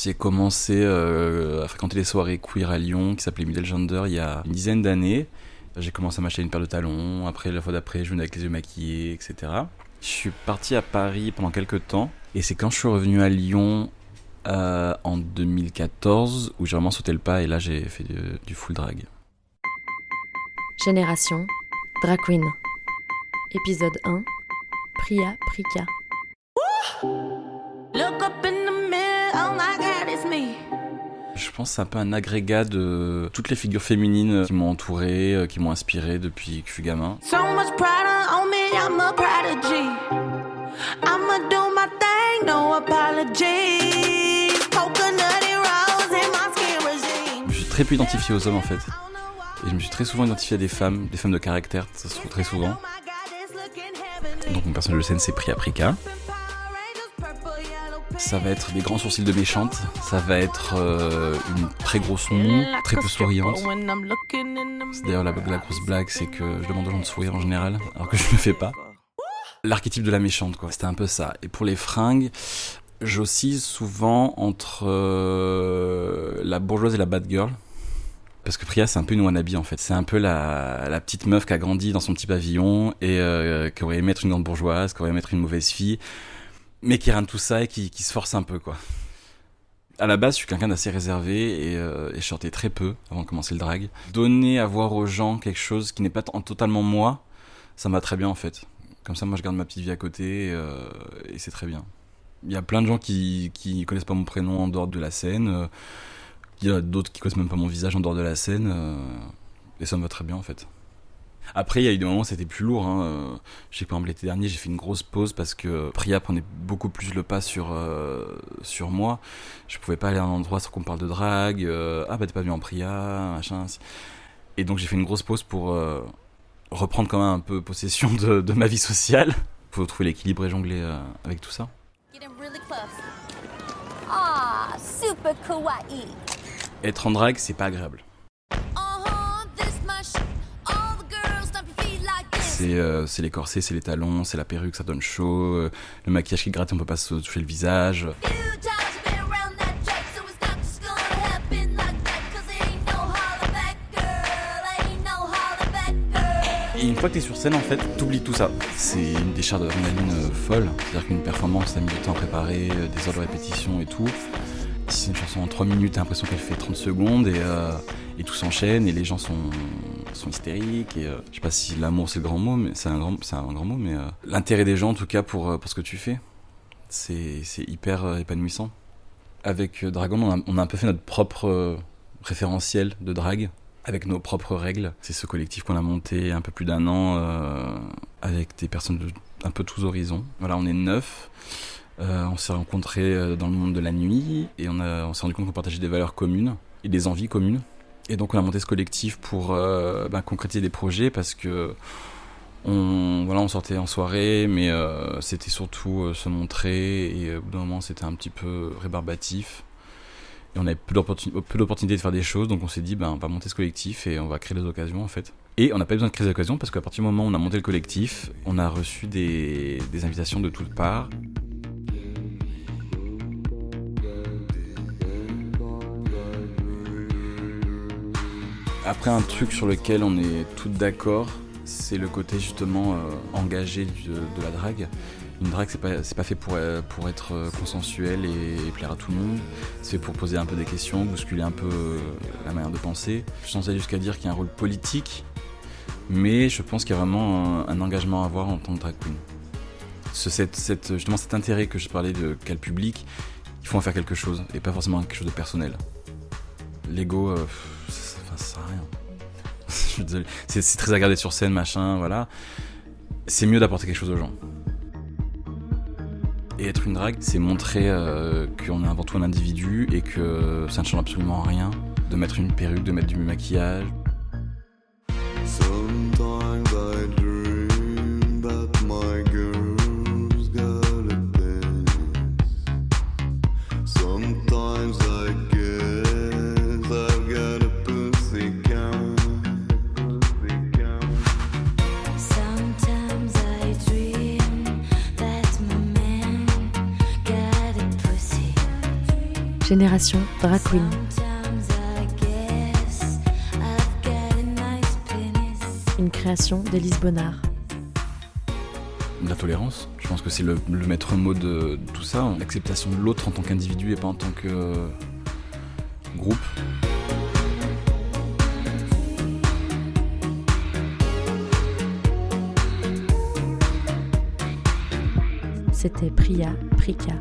J'ai commencé euh, à fréquenter les soirées queer à Lyon qui s'appelaient Middle Gender il y a une dizaine d'années. J'ai commencé à m'acheter une paire de talons. Après, la fois d'après, je venais avec les yeux maquillés, etc. Je suis parti à Paris pendant quelques temps. Et c'est quand je suis revenu à Lyon euh, en 2014 où j'ai vraiment sauté le pas et là j'ai fait du, du full drag. Génération Drag Queen. Épisode 1 Priya Prika. Look up in pense que c'est un peu un agrégat de toutes les figures féminines qui m'ont entouré, euh, qui m'ont inspiré depuis que je suis gamin. So much pride on me, I'm a prodigy. I'ma do my thing, no apology. Coconutty rose in my skin regime. Je me suis très peu identifié aux hommes en fait. Et je me suis très souvent identifié à des femmes, des femmes de caractère, ça se trouve très souvent. Oh. Donc mon personnage de scène c'est Priya Prika. Ça va être des grands sourcils de méchante, ça va être euh, une très grosse moue, très peu souriante. D'ailleurs la, la grosse blague c'est que je demande aux gens de sourire en général, alors que je ne le fais pas. L'archétype de la méchante quoi, c'était un peu ça. Et pour les fringues, j'oscille souvent entre euh, la bourgeoise et la bad girl. Parce que Priya, c'est un peu une wannabe en fait. C'est un peu la, la petite meuf qui a grandi dans son petit pavillon et euh, qui aurait aimé être une grande bourgeoise, qui aurait aimé être une mauvaise fille, mais qui de tout ça et qui, qui se force un peu quoi. À la base, je suis quelqu'un d'assez réservé et, euh, et je sortais très peu avant de commencer le drag. Donner à voir aux gens quelque chose qui n'est pas totalement moi, ça m'a très bien en fait. Comme ça, moi, je garde ma petite vie à côté et, euh, et c'est très bien. Il y a plein de gens qui, qui connaissent pas mon prénom en dehors de la scène. euh, Il y a d'autres qui connaissent même pas mon visage en dehors de la scène. euh, et ça me va très bien en fait. Après, il y a eu des moments où c'était plus lourd. Hein. euh, Je sais que par exemple l'été dernier, j'ai fait une grosse pause parce que Priya prenait beaucoup plus le pas sur, euh, sur moi. Je pouvais pas aller à un endroit sans qu'on parle de drague. euh, ah bah t'es pas venu en Priya, machin. Et donc j'ai fait une grosse pause pour euh, reprendre quand même un peu possession de, de ma vie sociale. Faut trouver l'équilibre et jongler avec tout ça. Getting really close. Ah, super kawaii. Être en drague, c'est pas agréable. C'est euh, c'est les corsets, c'est les talons, c'est la perruque, ça donne chaud, euh, le maquillage qui gratte, on peut pas se toucher le visage. Et une fois que t'es sur scène, en fait, t'oublies tout ça. C'est une décharge d'adrénaline euh, folle. C'est-à-dire qu'une performance, t'as mis du temps à préparer, euh, des heures de répétition et tout. Si c'est une chanson en 3 minutes, t'as l'impression qu'elle fait 30 secondes et, euh, et tout s'enchaîne et les gens sont, sont hystériques. Et, euh, je sais pas si l'amour c'est le grand mot, mais c'est un grand, c'est un grand mot, mais euh, l'intérêt des gens en tout cas pour, euh, pour ce que tu fais, c'est c'est hyper épanouissant. Avec Dragon, on a, on a un peu fait notre propre référentiel de drague avec nos propres règles. C'est ce collectif qu'on a monté un peu plus d'un an avec des personnes de un peu tous horizons. Voilà, on est neuf. On s'est rencontrés dans le monde de la nuit et on, on s'est rendu compte qu'on partageait des valeurs communes et des envies communes. Et donc on a monté ce collectif pour euh, ben, concrétiser des projets parce que on, voilà, on sortait en soirée, mais euh, c'était surtout euh, se montrer et au bout d'un moment c'était un petit peu rébarbatif. Et on avait peu d'opportunités de faire des choses, donc on s'est dit, ben, on va monter ce collectif et on va créer des occasions en fait. Et on n'a pas besoin de créer des occasions parce qu'à partir du moment où on a monté le collectif, on a reçu des, des invitations de toutes parts. Après, un truc sur lequel on est toutes d'accord, c'est le côté justement euh, engagé de la drague. Une drague, c'est pas, pas fait pour, euh, pour être euh, consensuel et, plaire à tout le monde. C'est fait pour poser un peu des questions, bousculer un peu la manière de penser. Je suis aller jusqu'à dire qu'il y a un rôle politique, mais je pense qu'il y a vraiment un, engagement à avoir en tant que drag queen. Justement, cet intérêt que je parlais de quel public, il faut en faire quelque chose et pas forcément quelque chose de personnel. L'ego, sert à rien. C'est très agréable d'être sur scène, machin, voilà. C'est mieux d'apporter quelque chose aux gens. Et être une drague, c'est montrer euh, qu'on est avant tout un individu et que ça ne change absolument rien de mettre une perruque, de mettre du maquillage. Sometimes I dream Génération Drag Queen. Une création d'Élise Bonnard. La tolérance, je pense que c'est le, le maître mot de, de tout ça, l'acceptation de l'autre en tant qu'individu et pas en tant que euh, groupe. C'était Priya Prika